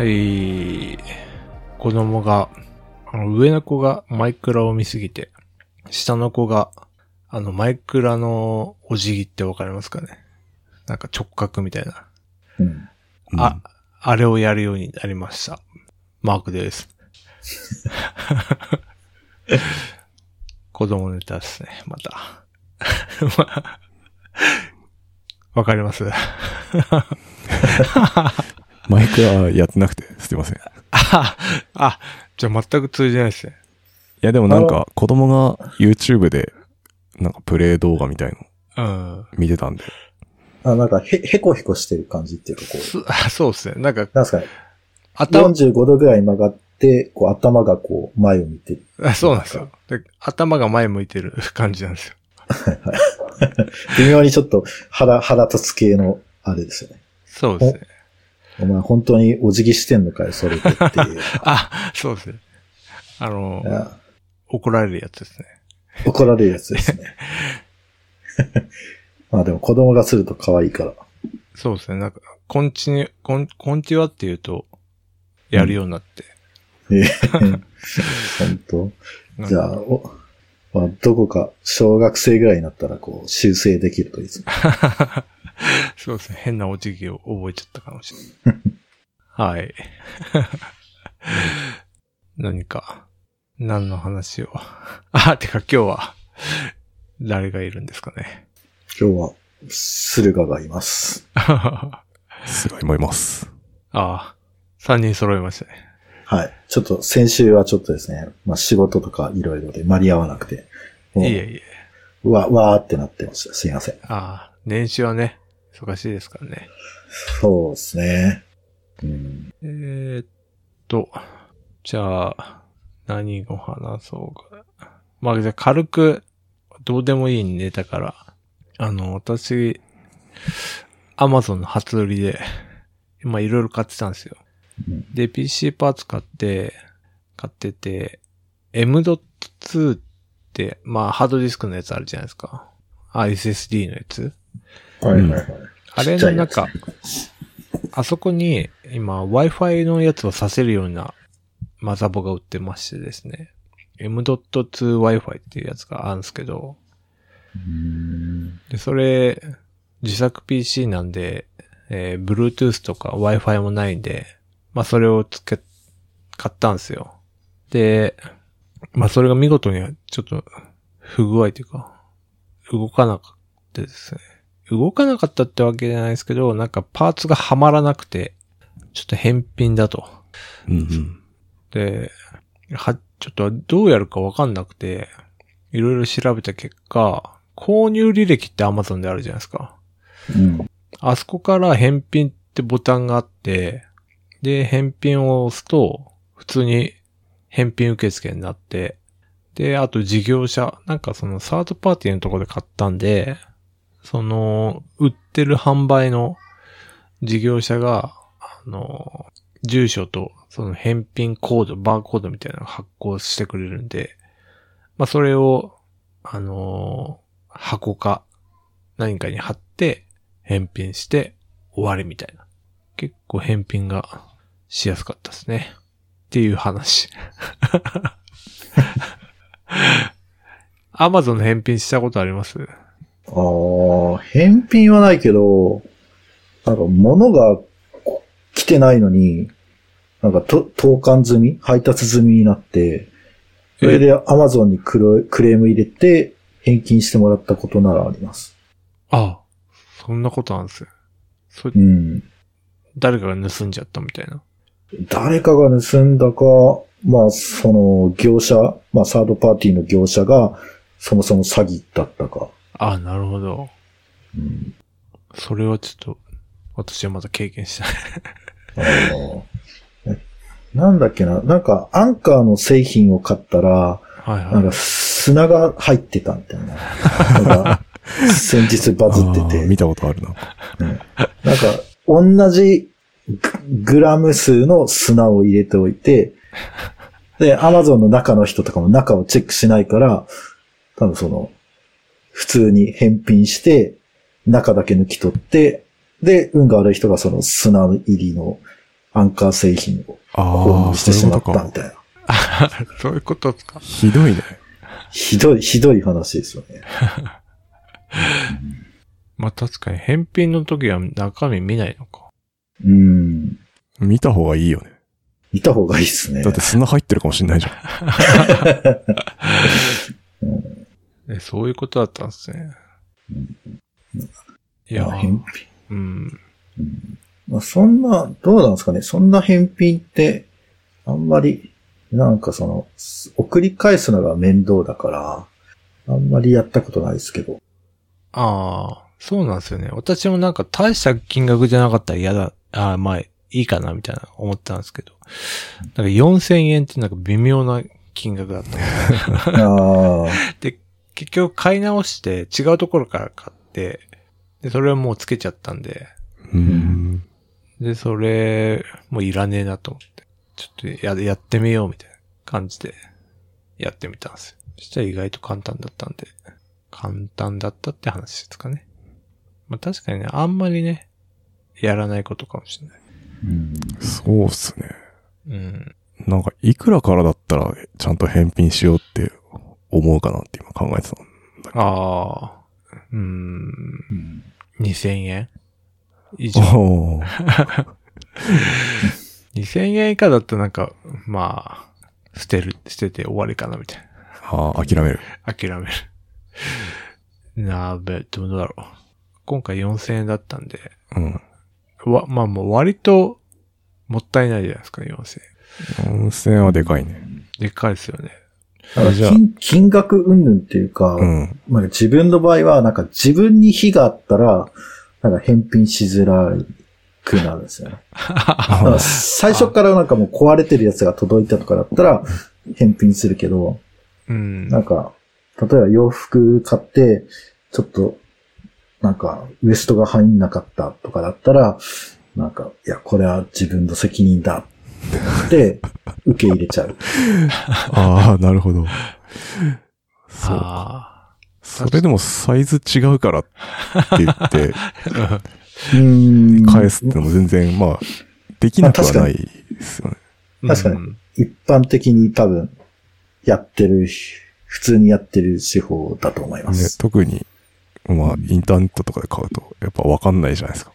はい。子供が、あの上の子がマイクラを見すぎて、下の子が、あの、マイクラのお辞儀ってわかりますかねなんか直角みたいな。うん。あ、あれをやるようになりました。マークです。子供ネタですね、また。わかります？マイクはやってなくて、すいません。いあ、あ、じゃあ全く通じないですね。や、でもなんか、子供が YouTube で、なんかプレイ動画みたいのうん。見てたんで。あ、なんか、へ、へこへこしてる感じっていうか、こう、そ あそうですね。なんか、なんすかね、頭、45度ぐらい曲がって、こう、頭がこう、前を見てる。あそうなんですよ。で頭が前向いてる感じなんですよ。微妙にちょっと腹、腹立つ系の、あれですよね。そうですね。お前本当にお辞儀してんのかよ、それでっていう。あ、そうですね。あのい、や怒られるやつですね。怒られるやつですね。まあでも子供がすると可愛いから。そうですね。なんか、コンチニュ、コン、コンティワって言うと、やるようになって。ええ本当？じゃあ、お、まあ、どこか小学生ぐらいになったらこう修正できるといいですね。そうですね。変なお辞儀を覚えちゃったかもしれない。はい。何か、何の話を？あ、てか今日は、誰がいるんですかね？今日は、駿河がいます。あすごい思います。あ、三人揃いましたね。はい。ちょっと先週はちょっとですね、まあ仕事とかいろいろで間に合わなくて、いえいえ。わ、わーってなってました。すいません。ああ、年始はね、忙しいですからね。そうですね。うん。えー、っと、じゃあ、何を話そうか。まあ、じゃあ軽く、どうでもいいネタから、あの、私、アマゾンの初売りで、今いろいろ買ってたんですよ。うんで、PC パーツ買って、買ってて、M.2 って、まあ、ハードディスクのやつあるじゃないですか。あ、SSD のやつ。はいはいはい。あれの中、あそこに今 Wi-Fi のやつをさせるようなマザボが売ってましてですね。M.2Wi-Fi っていうやつがあるんですけど、うんで、それ、自作 PC なんで、えー Bluetooth とか Wi-Fi もないんで、まあそれをつけ、買ったんですよ。で、まあそれが見事にちょっと不具合というか、動かなかったですね。動かなかったってわけじゃないですけど、なんかパーツがはまらなくて、ちょっと返品だと。うんうん。で、は、ちょっとどうやるかわかんなくて、いろいろ調べた結果、購入履歴って Amazon であるじゃないですか。うん。あそこから返品ってボタンがあって、で、返品を押すと、普通に返品受付になって、で、あと事業者、なんかそのサードパーティーのところで買ったんで、その、売ってる販売の事業者が、あの、住所とその返品コード、バーコードみたいなのを発行してくれるんで、まあそれを、あの、箱か何かに貼って、返品して終わりみたいな。結構返品がしやすかったですね。っていう話。アマゾンの返品したことあります？ああ、返品はないけど、なんか物がこ来てないのに、なんかと投函済み？配達済みになって、それで Amazon にクロクレーム入れて返金してもらったことならあります。ああ、そんなことあるんですよ。それうん。誰かが盗んじゃったみたいな。誰かが盗んだか、まあ、その業者、まあ、サードパーティーの業者が、そもそも詐欺だったか。ああ、なるほど。うん。それはちょっと、私はまだ経験してない。なんだっけな、なんか、アンカーの製品を買ったら、はいはい。なんか砂が入ってたみたいな。なんか先日バズってて。見たことあるな。なんか、同じググラム数の砂を入れておいて、で、アマゾンの中の人とかも中をチェックしないから、多分その、普通に返品して、中だけ抜き取って、で、運が悪い人がその砂入りのアンカー製品を購入してしまっ。たみたいな。そういうことですか。ひどいね。ひどい、ひどい話ですよね。まあ確かに返品の時は中身見ないのか。うん。見た方がいいよね。見た方がいいですね。だって砂入ってるかもしんないじゃん。え、そういうことだったんですね。いやまあ、返うん。品。まあ、そんな、どうなんですかね。そんな返品って、あんまり、なんかその、送り返すのが面倒だから、あんまりやったことないですけど。ああ、そうなんですよね。私もなんか大した金額じゃなかったら嫌だ。ああ、まあ、いいかな、みたいな思ったんですけど。なんか4000円ってなんか微妙な金額だったんで結局買い直して違うところから買って、で、それはもうつけちゃったんで、うん。で、それ、もういらねえなと思って、ちょっとや、やってみようみたいな感じで、やってみたんですよ。そしたら意外と簡単だったんで、簡単だったって話ですかね。まあ確かにね、あんまりね、やらないことかもしれない。うん。そうっすね。うん。なんか、いくらからだったら、ちゃんと返品しようって思うかなって今考えてたの。ああ、うーん、うん2000円？以上。おー 2000円以下だったらなんか、まあ、捨てる、捨てて終わりかなみたいああ、諦める。な。諦める。なべ、どうだろう。今回4000円だったんで、うん。わ、まあもう割と、もったいないじゃないですか、4000 4000円はでかいね。円。でかいですよね。金金額云々っていうか、うん。まあ、自分の場合は、なんか自分に非があったら、なんか返品しづらくなるんですよね。最初からなんかもう壊れてるやつが届いたとかだったら、返品するけど、うん。なんか、例えば洋服買って、ちょっと、なんか、ウエストが入んなかったとかだったら、なんか、いや、これは自分の責任だって、受け入れちゃう。ああ、なるほど。そう。あそれでもサイズ違うからって言って、返すってのも全然、まあ、できなくはないですよね。確かにうん一般的に多分、やってる、普通にやってる手法だと思いまねす。特に、まあ、インターネットとかで買うと、やっぱわかんないじゃないですか。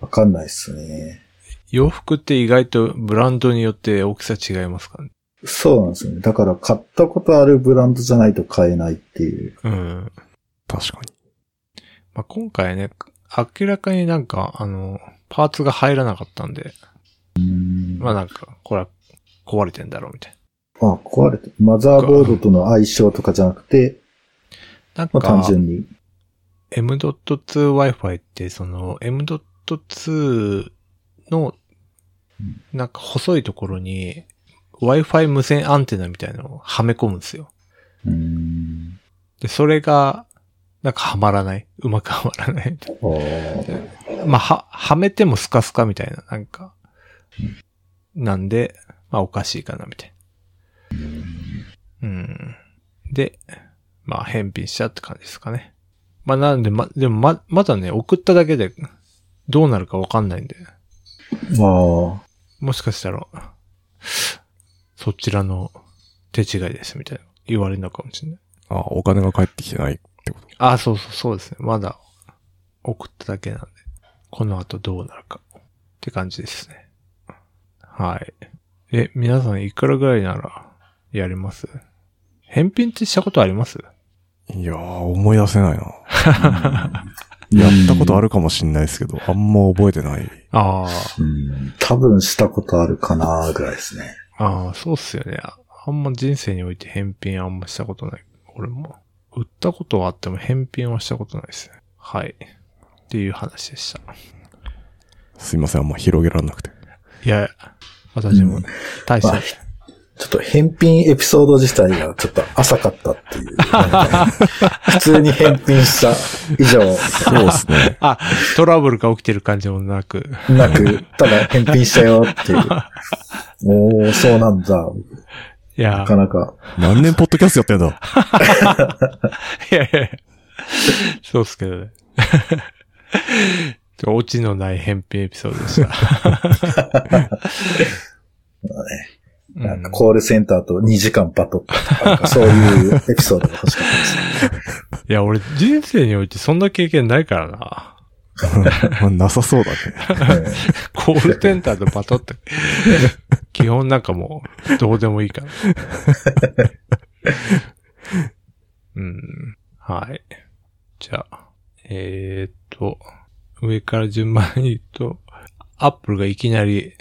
わかんないっすね。洋服って意外とブランドによって大きさ違いますからね。そうなんですよね。だから買ったことあるブランドじゃないと買えないっていう。うん。確かに。まあ、今回ね、明らかになんか、あの、パーツが入らなかったんで、うんまあなんか、これは壊れてんだろうみたいあ、壊れて、マザーボードとの相性とかじゃなくて、な。なんまあ、単か、純に。M.2Wi-Fi って、その、M.2 の、なんか細いところに、Wi-Fi 無線アンテナみたいなのをはめ込むんですよ。うん。で、それが、なんかはまらない。うまくはまらない。まあ、は、はめてもスカスカみたいな、なんか、なんで、まあおかしいかな、みたいな。うん。で、まあ返品しちゃって感じですかね。まあなんで、ま、でもま、まだね、送っただけで、どうなるかわかんないんで、あー。もしかしたら、そちらの手違いです、みたいな言われるのかもしれない。あお金が返ってきてないってこと。あ、そうそう、そうですね。まだ送っただけなんで、この後どうなるかって感じですね。はい。え、皆さんいくらぐらいならやります？返品ってしたことあります？いやー、思い出せないな。やったことあるかもしんないですけど、あんま覚えてない。あうん。多分したことあるかなぐらいですね。あ、ああ、そうっすよね。あんま人生において返品あんましたことない。俺も。売ったことはあっても返品はしたことないですね。はい。っていう話でした。すいません、あんま広げられなくて。いや、私も大した、まあ、ちょっと返品エピソード自体がちょっと浅かったっていう。普通に返品した以上そうですね。あ、トラブルが起きてる感じもなく。なく、ただ返品したよっていう。おー、そうなんだ。いやな、かなか。何年ポッドキャストやってんだ？いやいやそうっすけどね。オチのない返品エピソードでした。うなんかコールセンターと2時間バトったとか、そういう エピソードが欲しかったですね。いや、俺人生においてそんな経験ないからな。なさそうだね。は いコールセンターとバトって。基本なんかもう、どうでもいいから。うん。はい。じゃあ、えー、っと、上から順番に言うと、アップルがいきなり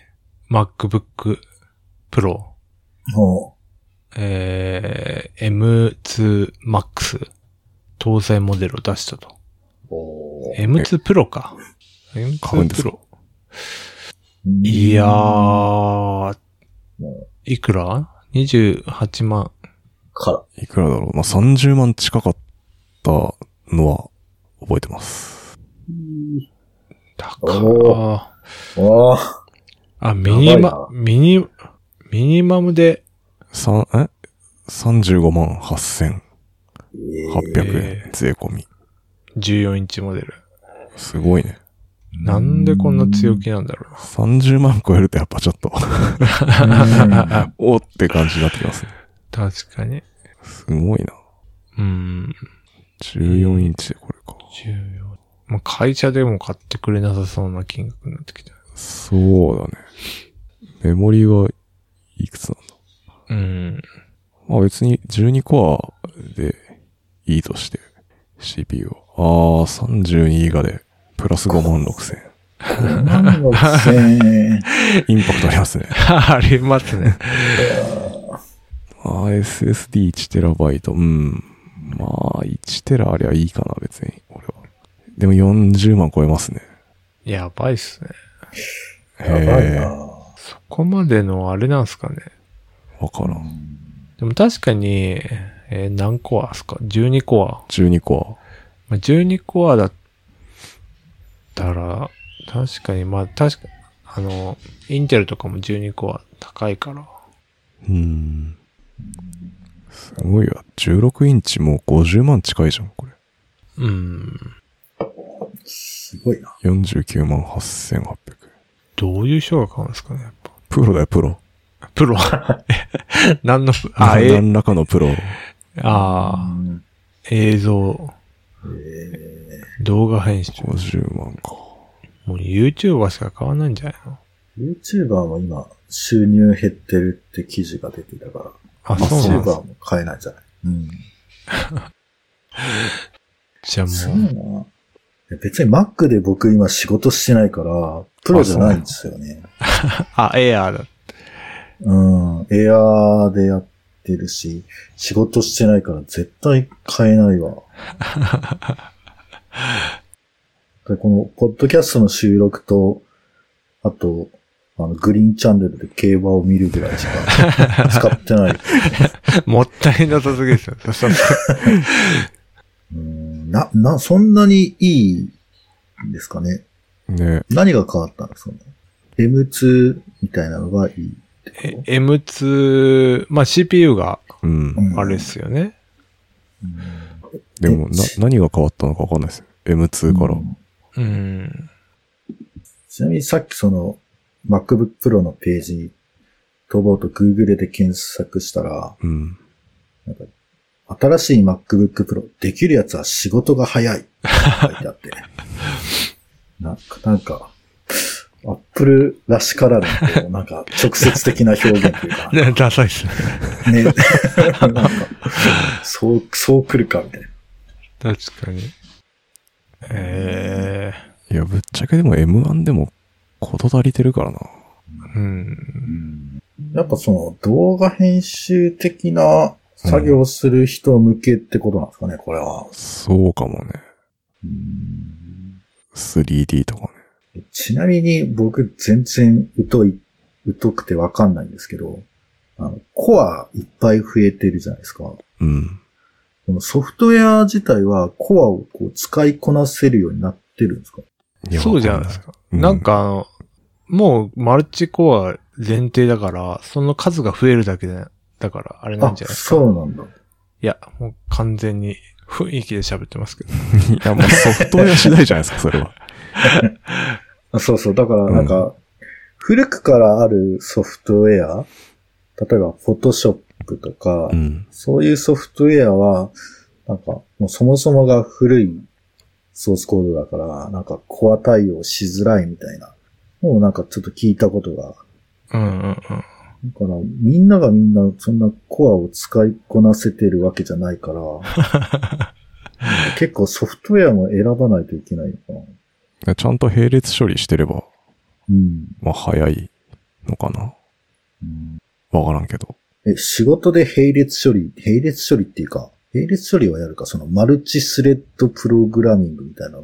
MacBook Pro、もえー、M2 Max 搭載モデルを出したと。う、お M2 Pro か。買うん M2 ですか？Pro。いやー、もいくら ?28 万。から、いくらだろう。まあ、30万近かったのは覚えてます。高おーおーあ、ミニマ、ミニ、ミニマムで、三え ?35 万8800え円。税込み。14インチモデル。すごいね。なんでこんな強気なんだろう30万超えるとやっぱちょっと、な。おって感じになってきますね。確かに。すごいな。うん。14インチでこれか。14。まあ、会社でも買ってくれなさそうな金額になってきた。そうだね。メモリはいくつなんだ？うん。まあ別に12コアでいいとして、CPU は。あー、32ギガで、プラス5万6千円。5万6000円。インパクトありますね。ありますね。あー、SSD1TB。うん。まあ、1テラありゃいいかな、別に、俺は。でも40万超えますね。やばいっすね。やばいへなそこまでのあれなんすかね。ーわからん。でも確かに、えー何コアですか ?12 コア。12コまあ、12コアだったら、確かに、まあ確か、あの、インテルとかも12コア高いから。ア。うん。すごいわ。16インチもう50万近いじゃん、これ。うん。すごいな。49万8800。どういう人が買うんですかね、やっぱ。プロだよ、プロ。プロ？何のプ、あ、え、何らかのプロ。ああ、うん映像、え動画編集。50万か。もう YouTuber しか買わないんじゃないの？ー、YouTuber も今、収入減ってるって記事が出てたから、あ、そうなん YouTuber だ。も買えないんじゃない？うん。じゃあそうもう、な。別に Mac で僕今仕事してないから、プロじゃないんですよね。あ、エアーだ。うん。エアーでやってるし、仕事してないから絶対買えないわ。でこの、ポッドキャストの収録と、あと、あの、グリーンチャンネルで競馬を見るぐらいしか 使ってない。もったいなさすぎですよ。そうんな、な、そんなにいいんですかね。ね。何が変わったんですかね。M2 みたいなのがいいってこえと M2、まあ CPU があれですよね。うんでも、な、何が変わったのかわかんないですよ。M2 から。うん。ちなみにさっきその MacBook Pro のページに飛ぼうと Google で検索したら、うん。なんか新しい MacBook Pro できるやつは仕事が早いって書いてあって。なんか、なんか、Apple らしからぬ、なんか直接的な表現というか、ね、ダサいっすね。ね、なんか、そう、そう来るかみたいな。確かに。えいや、ぶっちゃけでも M1 でも、こと足りてるからな。えうん。やっぱその動画編集的な作業をする人向けってことなんですかね、これは。そうかもね。うん、3D とかね。ちなみに僕全然疎い、疎くてわかんないんですけど、あの、コアいっぱい増えてるじゃないですか。うん。このソフトウェア自体はコアをこう使いこなせるようになってるんですか？そうじゃないですか。うんなんかあの、もうマルチコア前提だから、その数が増えるだけで、だからあれなんあじゃないですか。そうなんだ。いや、もう完全に雰囲気で喋ってますけど。いや、もうソフトウェア次第じゃないですか、それは。あそうそう。だからなんか、古くからあるソフトウェア、例えば Photoshop とか、うん。そういうソフトウェアは、なんか、もうそもそもが古いソースコードだから、なんかコア対応しづらいみたいな。もうなんかちょっと聞いたことが。うんうんうん。だから、みんながみんなそんなコアを使いこなせてるわけじゃないから、結構ソフトウェアも選ばないといけないのかな。ちゃんと並列処理してれば、うん。まあ早いのかな。うんわからんけど。え、仕事で並列処理、並列処理っていうか、並列処理はやるか、そのマルチスレッドプログラミングみたいなの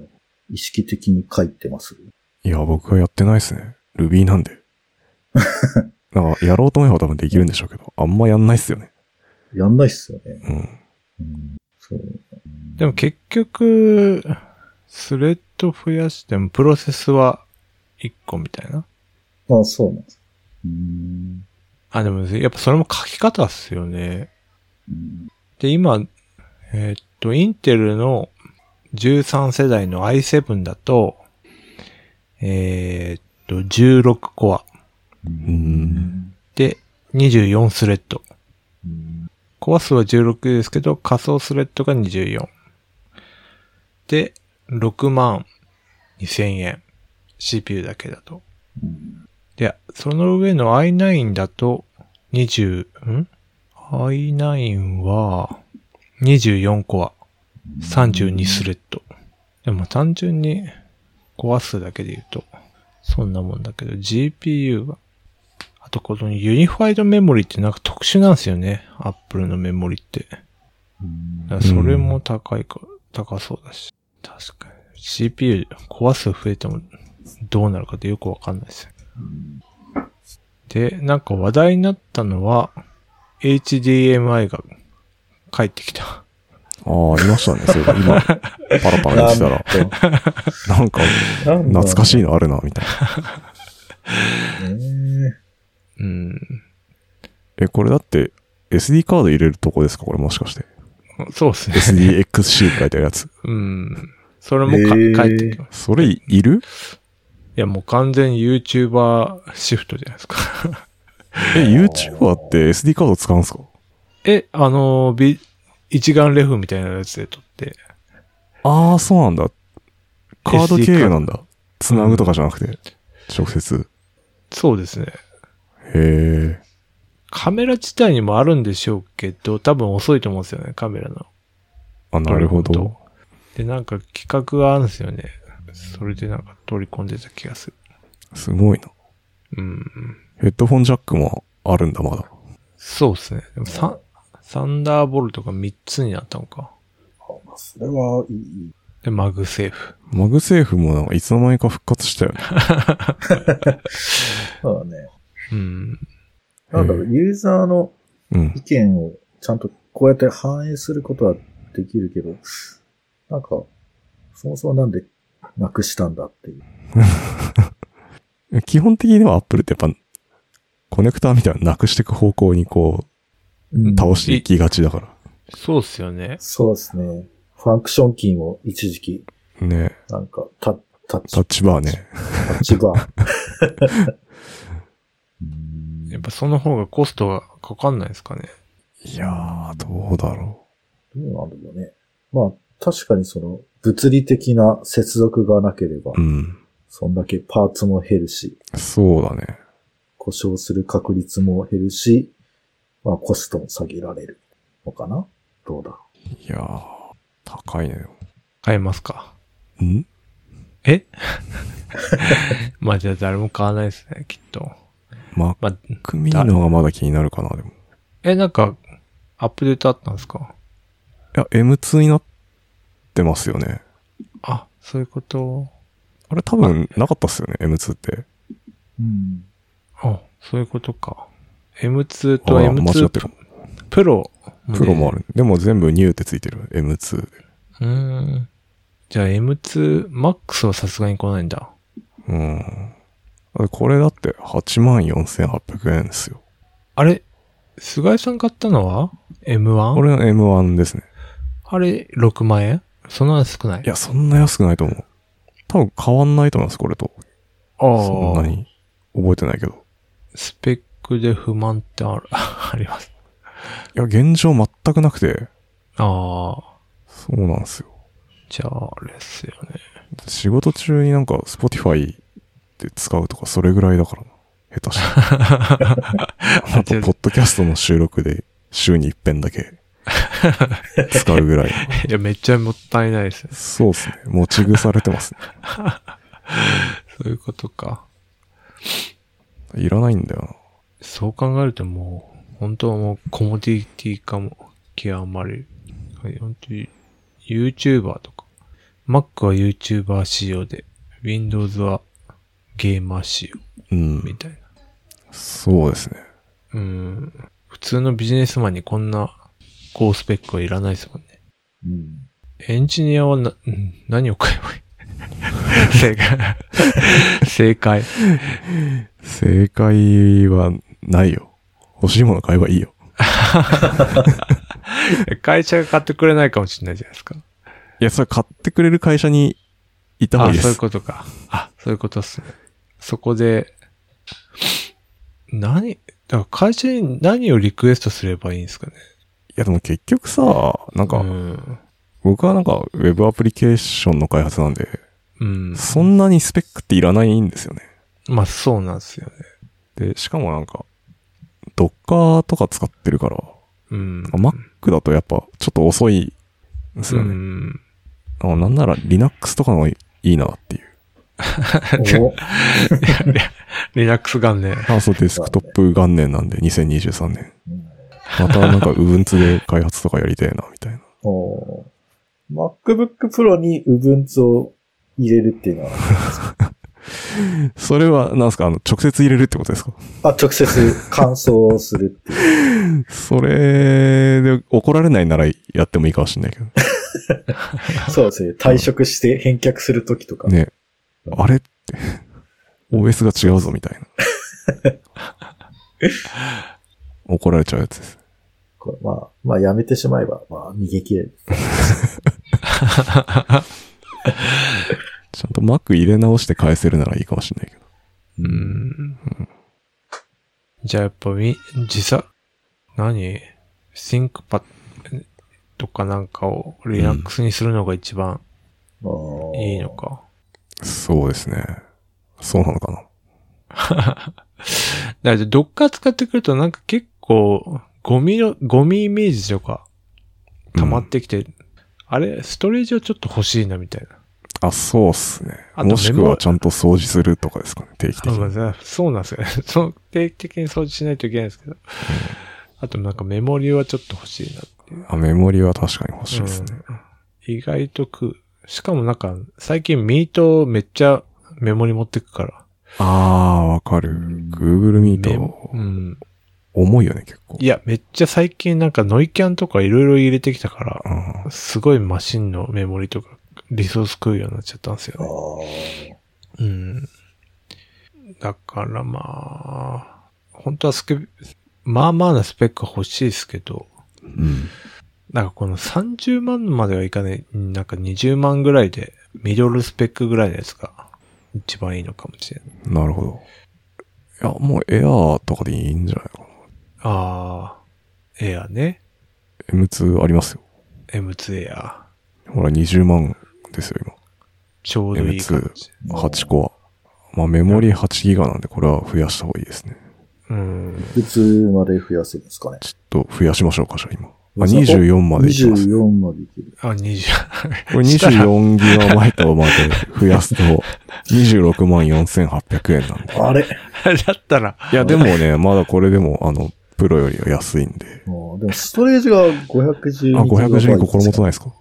意識的に書いてます？いや、僕はやってないですね。Ruby なんで。なんか、やろうと思えば多分できるんでしょうけど、あんまやんないっすよね。やんないっすよね。うん。うん、そう。でも結局、スレッド増やしてもプロセスは1個みたいな。あ、そうなんです。うん。あ、でもやっぱそれも書き方っすよね。うんで、今、えーっと、インテルの13世代の i7 だと、えーっと、16コアんで24スレッド。コア数は16ですけど、仮想スレッドが24。で、6万2000円。CPU だけだと。で、その上の i9 だと20、ん ?i9 は24コア。32スレッド。でも単純にコア数だけで言うと、そんなもんだけど、GPU が、あとこのユニファイドメモリってなんか特殊なんですよね。Apple のメモリって。うんだからそれも高いか、高そうだし。確かに。CPU、コア数増えてもどうなるかってよくわかんないですよ。で、なんか話題になったのは、HDMI が帰ってきた。ああ、いましたね。それ今、パラパラ見てたら、なんか、懐かしいの。のあるな、みたいな。ねうん。え、これだって、SD カード入れるとこですか？これもしかして。そうですね。SDXC って書いてあるやつ。うん。それもか、へー帰ってきます。それいいる？いや、もう完全に YouTuber シフトじゃないですか。え、YouTuber って SD カード使うんすか？え、あの、ビ、一眼レフみたいなやつで撮って。ああ、そうなんだ。カード経由なんだ。つなぐとかじゃなくて、直接。そうですね。へえ。カメラ自体にもあるんでしょうけど、多分遅いと思うんですよね、カメラの。あ、なるほど。で、なんか企画があるんですよね。それでなんか取り込んでた気がする。すごいな。うん。ヘッドフォンジャックもあるんだ、まだ。そうですね。でもサン、サンダーボルトが3つになったのか。それはいい。で、 MagSafe。MagSafe もなんかいつの間にか復活したよね。そうだね。うん。なんだろう、ユーザーの、うん、意見をちゃんとこうやって反映することはできるけど、なんか、そもそもなんでなくしたんだっていう。基本的には Apple ってやっぱ、コネクターみたいなのなくしていく方向にこう、うん、倒していきがちだから。そうっすよね。そうですね。ファンクションキーも一時期、ねなんか、タタッチ、タッチバーね。タッチバー。うんやっぱその方がコストがかかんないですかね。いやー、どうだろどうなんだろうね。まあ、確かにその、物理的な接続がなければう。う、ん。そんだけパーツも減るし、そうだね。故障する確率も減るし、まあ、コストも下げられるのかな？どうだろいやー、高いね。買えますか？ん？え？まあじゃあ誰も買わないですね、きっと。Mac まあ、mini の方がまだ気になるかな、でも。いえ、なんか、アップデートあったんですか？や、M2 になってますよね。あ、そういうこと？あれ多分なかったっすよね、M2 って。う。うん。あ、そういうことか。M2 とあ間違っ M2 てる。プロ、プロもある。でも全部ニューってついてる。M2 で。うーん。じゃあ M2、MAX はさすがに来ないんだ。うん。あこれだって84,800円ですよ。あれ？菅井さん買ったのは ?M1? これの M1 ですね。あれ、6万円？そんな少ない？いや、そんな安くないと思う。多分変わんないと思います、これと。ああ。そんなに覚えてないけど。スペックで不満ってある、あります。いや、現状全くなくて、ああ。そうなんですよ。じゃあ、あれっすよね。仕事中になんか Spotify で使うとかそれぐらいだからな。下手したら。あと、ポッドキャストの収録で週に一遍だけ使うぐらい。いや、めっちゃもったいないですね。そうですね。持ち腐れてますね。そういうことか。いらないんだよな。そう考えるともう、本当はもうコモディティ化も極まり、本当に YouTuber とか、Mac は YouTuber 仕様で、Windows はゲーマー仕様うんみ。たいな。そうですね。うん。普通のビジネスマンにこんな高スペックはいらないですもんね。うん。エンジニアはな、う ん何を買えばいい？正解。正解。正解はないよ。欲しいもの買えばいいよ。会社が買ってくれないかもしれないじゃないですか。いや、それ買ってくれる会社にいた方がいいあ、です。そういうことか。あ、そういうことっすね。そこで、何、だから会社に何をリクエストすればいいんですかね？いや、でも結局さ、なんか、うん。僕はなんか、ウェブアプリケーションの開発なんで、うん。そんなにスペックっていらないんですよね。まあ、そうなんですよね。で、しかもなんか、ドッカーとか使ってるから、うん。Mac だとやっぱちょっと遅いんですうよね。ん。あなんなら Linux とかの方がいいなっていう。お Linux 元年。あ、そう、デスクトップ元年なんで、2023年。うんまたなんか Ubuntu で開発とかやりたいな、みたいな。お MacBook Pro に Ubuntu を入れるっていうのは、それは、なんすか、あの、直接入れるってことですか？あ、直接乾燥するっていう。それで怒られないならやってもいいかもしれないけど。そうですね。退職して返却するときとか。ね。あれ？って、OS が違うぞ、みたいな。怒られちゃうやつです。これまあ、まあやめてしまえば、まあ逃げ切れる。ちゃんと Mac 入れ直して返せるならいいかもしれないけど。うん。じゃあやっぱみ、自作、何 ?ThinkPad とかなんかを Linux にするのが一番いいのか。そうですね。そうなのかな。だからドッカー使ってくるとなんか結構ゴミの、ゴミイメージとか溜まってきて、あれ、ストレージをちょっと欲しいなみたいな。あ、そうっすね。もしくはちゃんと掃除するとかですかね、定期的に。あそうなんですよね。そう、定期的に掃除しないといけないんですけど。あとなんかメモリはちょっと欲しいなっていう。あ、メモリは確かに欲しいですね。うん意外とく、しかもなんか、最近ミートめっちゃメモリ持ってくから。ああ、わかる。Google メ Meet モ、うん。重いよね、結構。いや、めっちゃ最近なんかノイキャンとかいろいろ入れてきたから、うんすごいマシンのメモリとかリソース食うようになっちゃったんですあよね。ーうん。だからまあ、本当はスケ、まあまあなスペック欲しいですけど、うん。なんかこの30万まではいかない、なんか20万ぐらいで、ミドルスペックぐらいのやつが一番いいのかもしれない。なるほど。いや、もう Air とかでいいんじゃないかな。ああ、エアね。M2 ありますよ。M2 エア。ほら、20万ですよ、ちょうどいい感じ。今。8個は。まあ、メモリ8ギガなんで、これは増やした方がいいですね。うん。普通まで増やせるんですかね。ちょっと増やしましょうか、じゃあ今。あ、そう24までいきます。24までいける。あ、20。これ24ギガバイトまで増やすと、26万4800円なんで。あれだったら、いや、でもね、まだこれでも、あの、プロよりは安いんで。もうでもストレージが512あ、512個これもとないですか？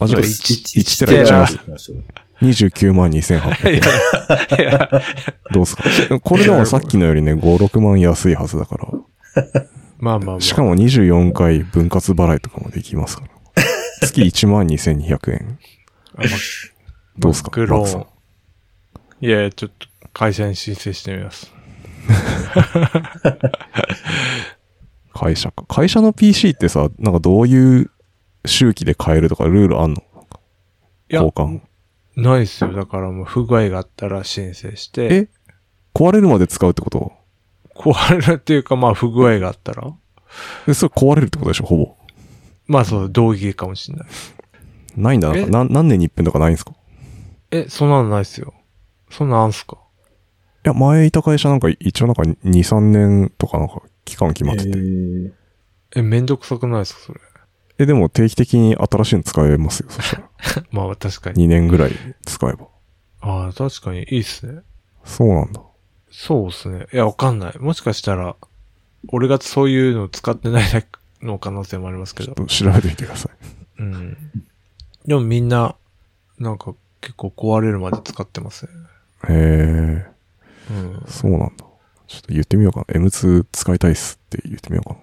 あ、じゃあ、これ1 1テラいっちゃいます。ましょう29万2800円。いや、どうですか？これでもさっきのよりね、5、6万安いはずだから。まあまあまあ。しかも24回分割払いとかもできますから。月1万2200円。あ、まどうですか？マ。いやちょっと会社に申請してみます。会社か。会社の PC ってさ、なんかどういう周期で買えるとかルールあんの？交換。ないですよ。だからもう不具合があったら申請して、え？壊れるまで使うってこと？壊れるっていうかまあ不具合があったら、え、それ壊れるってことでしょほぼ。まあそう、同義かもしれない。ないんだ。なな何年に一遍とかないんですか？え、そんなのないっすよ。そんなんあんすか？いや、前いた会社なんか一応なんか2、3年とかなんか期間決まってて。ーえ、めんどくさくないですかそれ？え、でも定期的に新しいの使えますよ。そしたら。まあ確かに。2年ぐらい使えば。ああ、確かにいいっすね。そうなんだ。そうっすね。いや、わかんない。もしかしたら、俺がそういうの使ってないだけの可能性もありますけどちょっ。と調べてみてください。うん。でもみんな、なんか結構壊れるまで使ってますね。へえ、うん。そうなんだ。ちょっと言ってみようかな。M2 使いたいっすって言ってみようか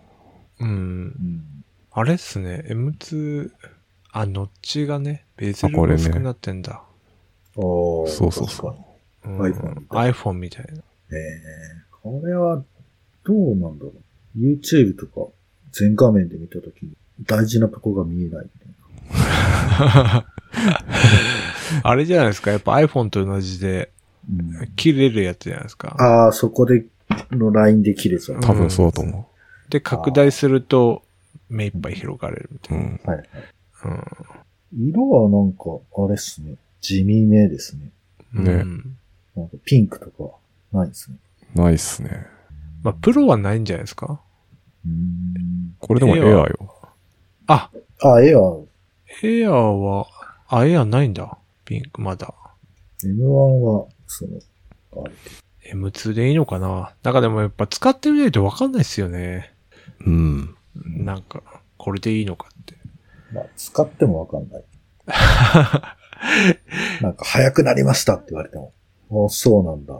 な。うん。うんあれっすね。M2、あ、ノッチがね、ベゼルが薄くなってんだ。おーそうそうそううん、iPhone iPhone みたいな。ええこれは、どうなんだろう？YouTube とか全画面で見たときに大事なとこが見えないみたいあれじゃないですか？やっぱ iPhone と同じで、な。うん切れるやつじゃないですか？ああ、そこでのラインで切れちゃう。多分そうだと思で、拡大すると、目いっぱい広がれるみたう。ういん。はいはい。な。うん。色はなんか、あれっすね。地味めですね。ねうんなんかピンクとかないですね。ないっすね。まあ、プロはないんじゃないですか？うーん。これでもエアーよ。あ、あ、エアー、エアーは、あ、エアーないんだ。ピンク、まだ。M1 は、その、あれ M2 でいいのかな？なんかでもやっぱ使ってみないとわかんないっすよね。うん。なんか、これでいいのかって。まあ、使ってもわかんない。なんか、早くなりましたって言われても、あそうなんだ。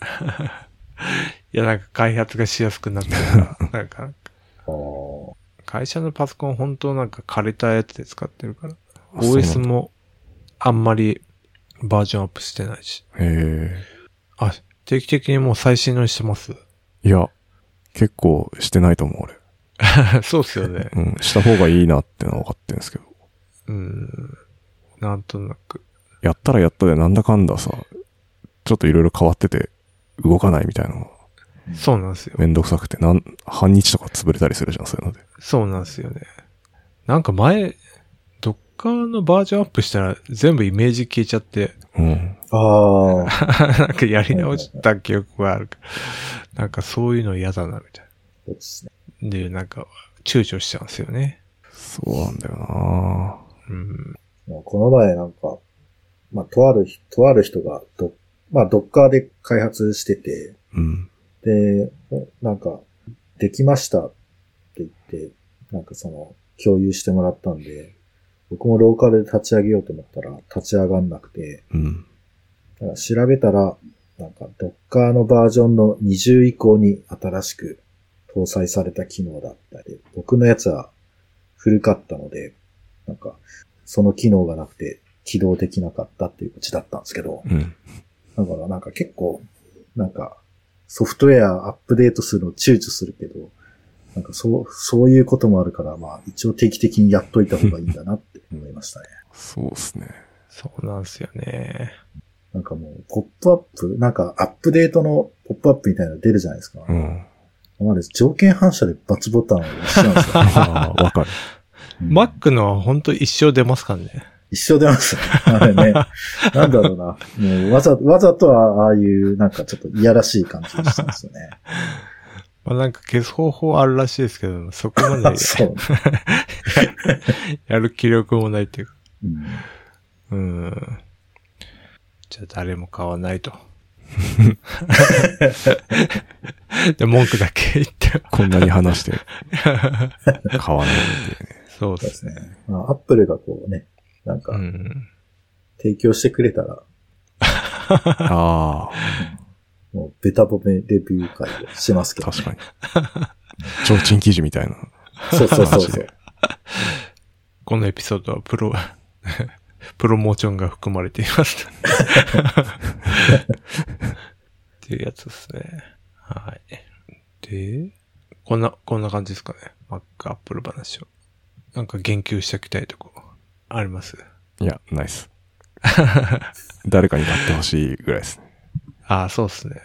いや、なんか開発がしやすくなったから、なんか、会社のパソコン本当なんか枯れたやつで使ってるから。OS もあんまりバージョンアップしてないし。へあ、定期的にもう最新のにしてます？え。いや、結構してないと思う、俺。そうっすよね。うん。した方がいいなってのは分かってるんですけど。うん。なんとなく。やったらやったでなんだかんださ、ちょっといろいろ変わってて、動かないみたいなのがそうなんですよ。めんどくさくて、なん、半日とか潰れたりするじゃん、そういうので。そうなんですよね。なんか前、どっかのバージョンアップしたら全部イメージ消えちゃって、うん。あー、なんかやり直した記憶があるから。なんかそういうの嫌だな、みたいそうですね。な。で、なんか、躊躇しちゃうんですよね。そうなんだよなうん。もうこの前なんか、まあ、とある人、とある人がド、まあ、ドッカーで開発してて、うん。で、なんか、できましたって言って、なんかその、共有してもらったんで、僕もローカルで立ち上げようと思ったら立ち上がんなくて、うん。だから調べたら、なんか、ドッカーのバージョンの20以降に新しく搭載された機能だったり、僕のやつは古かったので、なんか、その機能がなくて起動できなかったっていううちだったんですけど、うん。だからなんか結構、なんか、ソフトウェアアップデートするの躊躇するけど、なんかそう、そういうこともあるから、まあ一応定期的にやっといた方がいいんだなって思いましたね。そうっすね。そうなんですよね。なんかもう、ポップアップ、なんかアップデートのポップアップみたいなの出るじゃないですか。うん。まあ、条件反射でバツボタンを押しちゃうんですよ。ああ、わかる。うん Mac のは本当一生出ますからね。一生出ますね。あれね。なんだろうな。もうわざ、わざとはああいう、なんかちょっといやらしい感じにしてますよね。まあなんか消す方法あるらしいですけど、そこまで そう。やる気力もないっていうか。うんうん。じゃあ誰も買わないと。で、文句だけ言って。こんなに話して、買わないっていうね。そうでそうです。ね。まあ、アップルがこうね、なんかう、ん。提供してくれたら、あもうベタ褒めレビュー会をしますけあ、ど、確かに。提灯記事みたいな。そうそうそうそう。このエピソードはプロ、プロモーションが含まれていました。っていうやつですね。はい。で、こんな、こんな感じですかね。Mac、Apple 話を。なんか言及しておきたいとこ、ありますいや、ナイス。誰かになってほしいぐらいですね。ああ、そうっすね。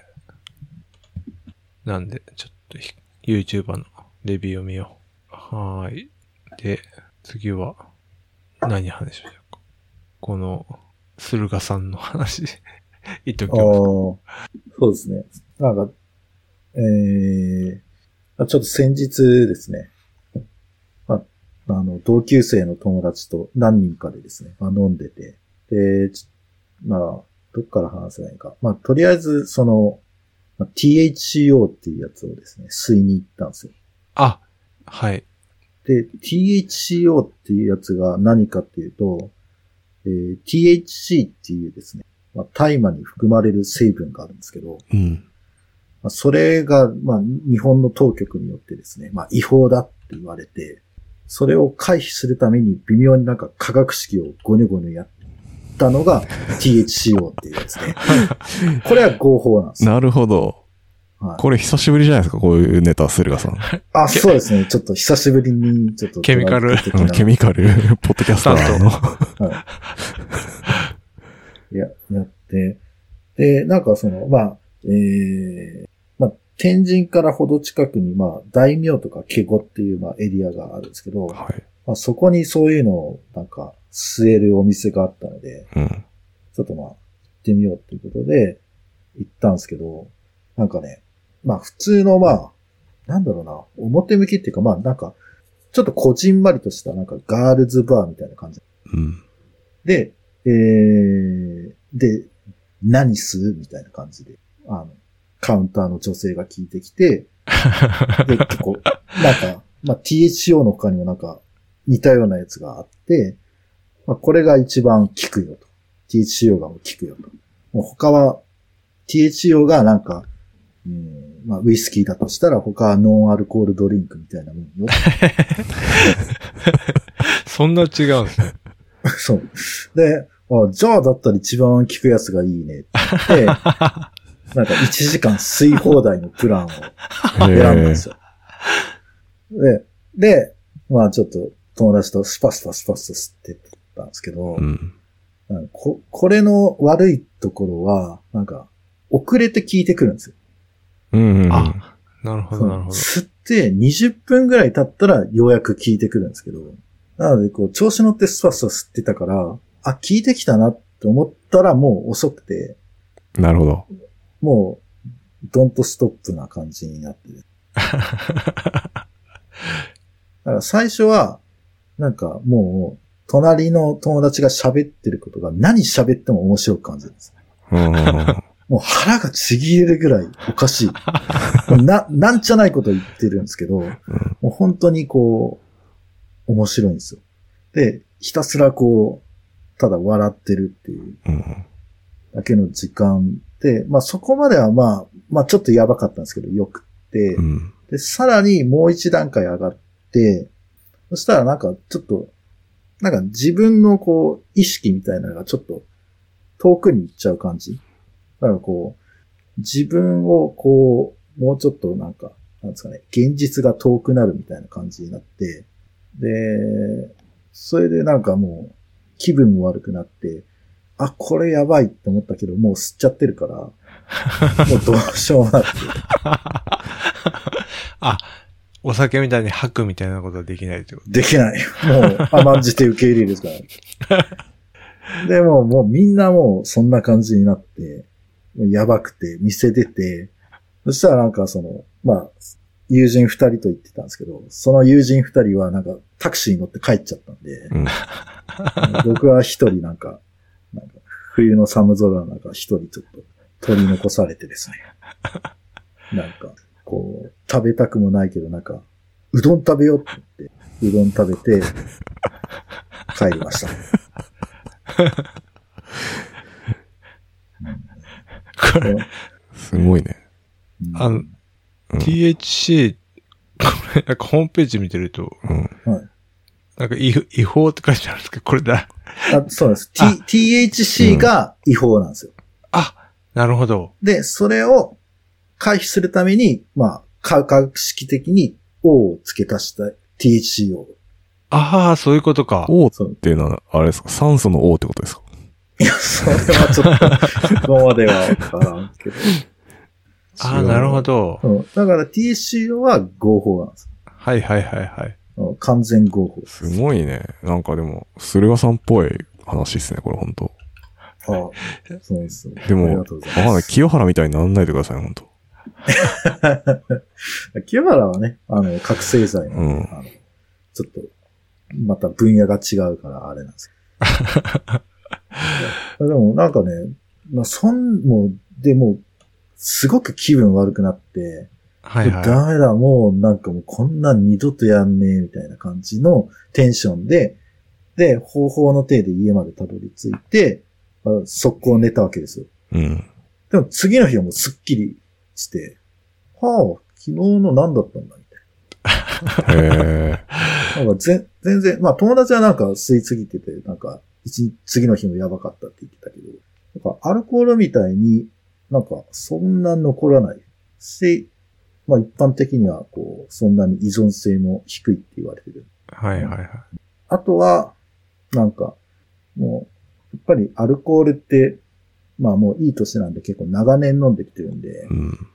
なんで、ちょっとひ YouTuber のレビューを見よう。はーい。で、次は、何話しましょうか。この、駿河さんの話、言っときああ、ます。そうですね。なんか、えー、あちょっと先日ですね、まあ、あの、同級生の友達と何人かでですね、まあ、飲んでて、で、ちまあ、どっから話せばいいか。まあ、とりあえず、その、まあ THCO っていうやつをですね、吸いに行ったんですよ。あ、はい。で、THCO っていうやつが何かっていうと、えー THC っていうですね、まあ、大麻に含まれる成分があるんですけど、うん。まあ、それが、まあ、日本の当局によってですね、まあ、違法だって言われて、それを回避するために微妙になんか化学式をゴニョゴニョやったのが THCO っていうやつで、これは合法なんですよ。なるほど。はい、これ久しぶりじゃないですか、こういうネタ、駿河さん。あ、そうですね。ちょっと久しぶりに、ちょっと。ケミカルケミカル、ポッドキャスターの。はい。や、やって、で、なんかその、まあ、えー、まあ、天神からほど近くに、まあ、大名とかケゴっていう、まあ、エリアがあるんですけど、はい。まあ、そこにそういうのを、なんか、吸えるお店があったので、うん。ちょっとまあ、行ってみようっていうことで、行ったんですけど、なんかね、まあ、普通の、まあ、なんだろうな、表向きっていうか、まあ、なんか、ちょっとこじんまりとした、なんか、ガールズバーみたいな感じ。うん。で、えー、で、何吸うみたいな感じで、あの、カウンターの女性が聞いてきて、で、結構、なんか、まあ、THO の他にもなんか、似たようなやつがあって、まあ、これが一番効くよと。THO が効くよと。もう他は、THO がなんか、うんまあ、ウイスキーだとしたら他はノンアルコールドリンクみたいなもんよ。そんな違うんですね。そう。で、あじゃあだったら一番効くやつがいいねって言って、なんか1時間吸い放題のプランを選んだんですよ。で、で、まあちょっと友達とスパスパスパスと吸ってたんですけど、うん。ここれの悪いところは、なんか、遅れて聞いてくるんですよ。うんうん。あなるほど、なるほど。吸って20分ぐらい経ったらようやく聞いてくるんですけど、なのでこう調子乗ってスパスパ吸ってたから、あ、聞いてきたなって思ったらもう遅くて、なるほど。もう、ドントストップな感じになってる。だから最初は、なんかもう、隣の友達が喋ってることが何喋っても面白く感じるんです。うん。もう腹がちぎれるぐらいおかしい。な、なんちゃないこと言ってるんですけど、もう本当にこう、面白いんですよ。で、ひたすらこう、ただ笑ってるっていううん。だけの時間で、まあそこまではまあ、まあちょっとやばかったんですけど、よくって、うん。で、さらにもう一段階上がって、そしたらなんかちょっと、なんか自分のこう、意識みたいなのがちょっと遠くに行っちゃう感じ。だからこう、自分をこう、もうちょっとなんか、なんですかね、現実が遠くなるみたいな感じになって、で、それでなんかもう、気分も悪くなって、あ、これやばいって思ったけど、もう吸っちゃってるから、もうどうしようもなくて。あ、お酒みたいに吐くみたいなことはできないってこと？できない。もう甘んじて受け入れるしかない。でも、もうみんなもうそんな感じになって、もうやばくて、店出て、そしたらなんかその、まあ、友人二人と言ってたんですけど、その友人二人はなんかタクシーに乗って帰っちゃったんで、うん。僕は一人なんか冬の寒空の中一人ちょっと取り残されてですね。なんか、こう、食べたくもないけどなんか、うどん食べようって言って、うどん食べて、帰りました。これ、すごいね。うんあの、うん THC、これ、なんかホームページ見てると、うん。はいなんか違違法って書いてあるんですけど、これだ。あそうなんです。あ T、THC が違法なんですよ。あ、なるほど。で、それを回避するために、まあ、化学式的に O を付け足した THC を。ああ、そういうことか。O っていうのは、あれですか？酸素の O ってことですか？いや、それはちょっと、そこまではわからんけど。ああ、なるほど。うん。だから TCO は合法なんです。はいはいはいはい。うん完全合法です。すごいね。なんかでも、駿河さんっぽい話ですね、これ本当ああそうです。でも、わかんない。清原みたいにならないでください、本当 清原はね、あの、覚醒剤なんで、うんあのちょっと、また分野が違うからあれなんですけど。でもなんかね、まあ、そん、もう、でも、すごく気分悪くなって、はいはい。ダメだ、もうなんかもうこんなん二度とやんねえ、みたいな感じのテンションで、で、方法の手で家までたどり着いて、あ速攻寝たわけですよ。うん。でも次の日はもうスッキリして、はあ、昨日の何だったんだみたいへえ。な。なんかぜ全然、まあ友達はなんか吸いすぎてて、なんか次の日もやばかったって言ってたけど、なんかアルコールみたいになんかそんな残らないし、まあ一般的にはこう、そんなに依存性も低いって言われてる。はいはいはい。あとは、なんか、もう、やっぱりアルコールって、まあもういい年なんで結構長年飲んできてるんで、うん。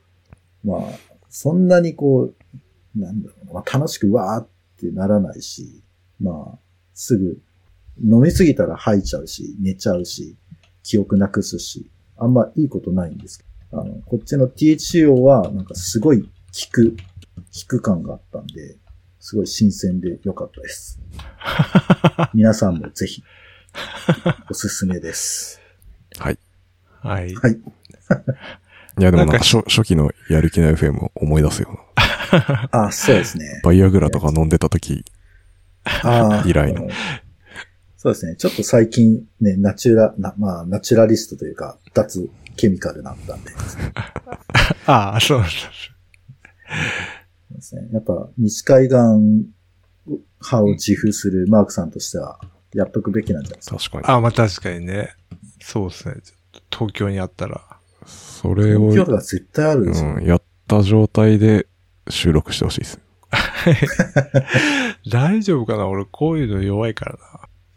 まあ、そんなにこう、なんだろうな、まあ、楽しくわーってならないし、まあ、すぐ飲みすぎたら吐いちゃうし、寝ちゃうし、記憶なくすし、あんまいいことないんですけど、あの、こっちの THCO はなんかすごい効く、効く感があったんで、すごい新鮮で良かったです。皆さんもぜひ、おすすめです。はい。はい。はい。いや、でもなんかか初初期のやる気の FM を思い出すよな。あ、そうですね。バイアグラとか飲んでた時、以来のあそうですね。ちょっと最近ね、ナチュラ、なまあ、ナチュラリストというか、脱ケミカルになったんで。ああ、そうなんです。そうですね。やっぱ、西海岸派を自負するマークさんとしては、やっとくべきなんじゃないですか。確かに。ああ、まあ確かにね。そうですね。東京にあったら。それを、今日が絶対あるでしょ。うん、やった状態で収録してほしいです。大丈夫かな？俺こういうの弱いからな。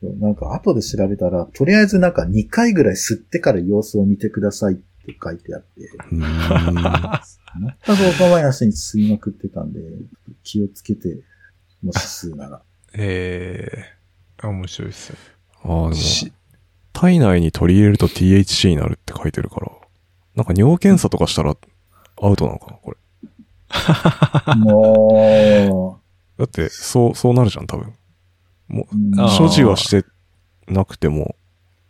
そうなんか、後で調べたら、とりあえずなんか2回ぐらい吸ってから様子を見てくださいって書いてあって、うーん。全くお構いなしに吸いまくってたんで、気をつけて、もし吸うなら。ええ面白いっすよ。ああ、でも、し体内に取り入れると THC になるって書いてるから、なんか尿検査とかしたらアウトなのかなこれ。も だって、そう、そうなるじゃん、多分。もう、所持はしてなくても、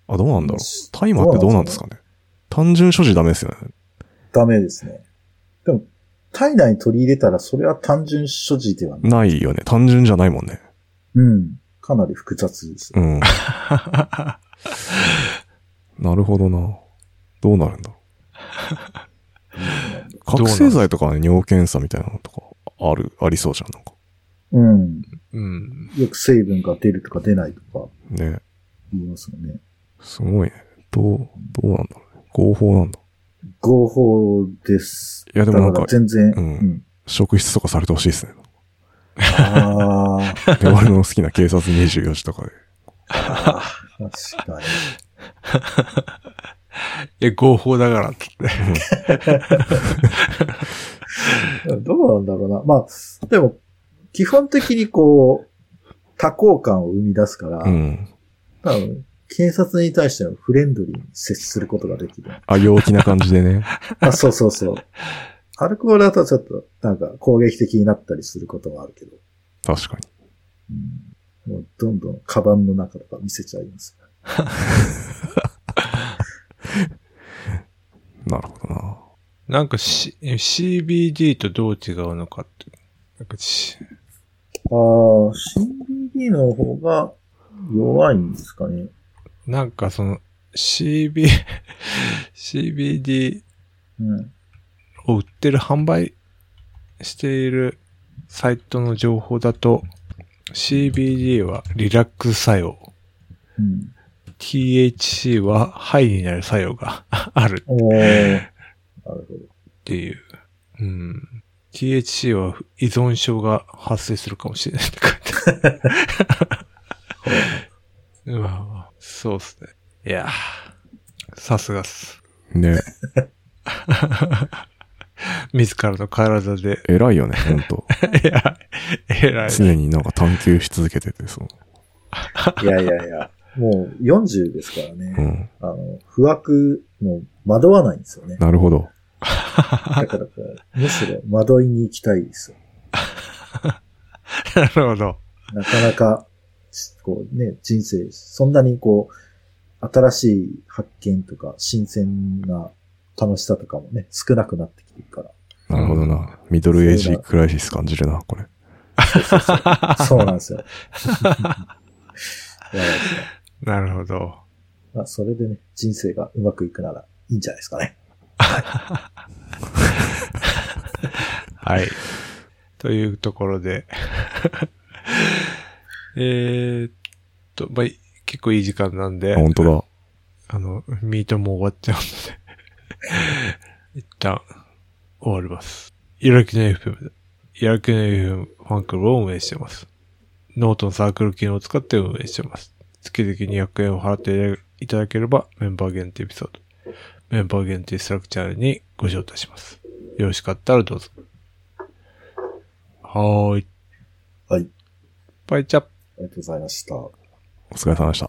あ、どうなんだろう。大麻ってどうなんですかね。単純所持ダメですよね。ダメですね。でも、体内に取り入れたら、それは単純所持ではない。ないよね。単純じゃないもんね。うん。かなり複雑です。うん。なるほどな。どうなるんだろう。覚醒剤とかはね尿検査みたいなのとかある、ありそうじゃん、なんか。うん。うん。よく成分が出るとか出ないとかね。言いますよね。すごいね。どう、どうなんだろうね。合法なんだ。合法です。いやでもなんか全然、うんうん。職質とかされてほしいですね。ああ、で俺の好きな警察24時とかで。確かに。え、合法だからって。どうなんだろうな。まあ、でも、基本的にこう、多幸感を生み出すから、うん。多分、警察に対してはフレンドリーに接することができる。あ、陽気な感じでね。あ、そうそうそう。アルコールだとちょっと、なんか攻撃的になったりすることがあるけど、確かに。うん、もうどんどんカバンの中とか見せちゃいます。なるほどな。なんか、C、CBD とどう違うのかって。なんかしああ、CBD の方が弱いんですかね。なんかその CB、CBD うん。を売ってる販売しているサイトの情報だと CBD はリラックス作用。うん。THC はハイになる作用が あるおー。なるほど。っていう。うん。THC は依存症が発生するかもしれないって書いてある。う わそうっすね。いやーさすがっす。ね。自らの体で。偉いよね、ほんと。いや、偉い。常になんか探求し続けてて、そう。いやいやいや、もう40ですからうね。ん。あの、不惑、もう惑わないんですよね。なるほど。だからこう、むしろ惑いに行きたいですよ。なるほど。なかなか、こうね、人生、そんなにこう、新しい発見とか、新鮮な楽しさとかもね、少なくなってきてるから。なるほどな。ミドルエイジクライシス感じるな、これ。そうなんですよ。なるほど。まあ、それでね、人生がうまくいくならいいんじゃないですかね。はい。というところで。えーっと、まあ、結構いい時間なんであ、、本当だ。あの、ミートも終わっちゃうので、一旦終わります。やる気の FM で、やる気の FM ファンクラブを運営しています。ノートのサークル機能を使って運営しています。月々200円を払っていただければメンバー限定エピソード、メンバー限定 Slack チャンネルにご招待します。よろしかったらどうぞ。はーい。はい。バイチャーありがとうございました。お疲れ様でした。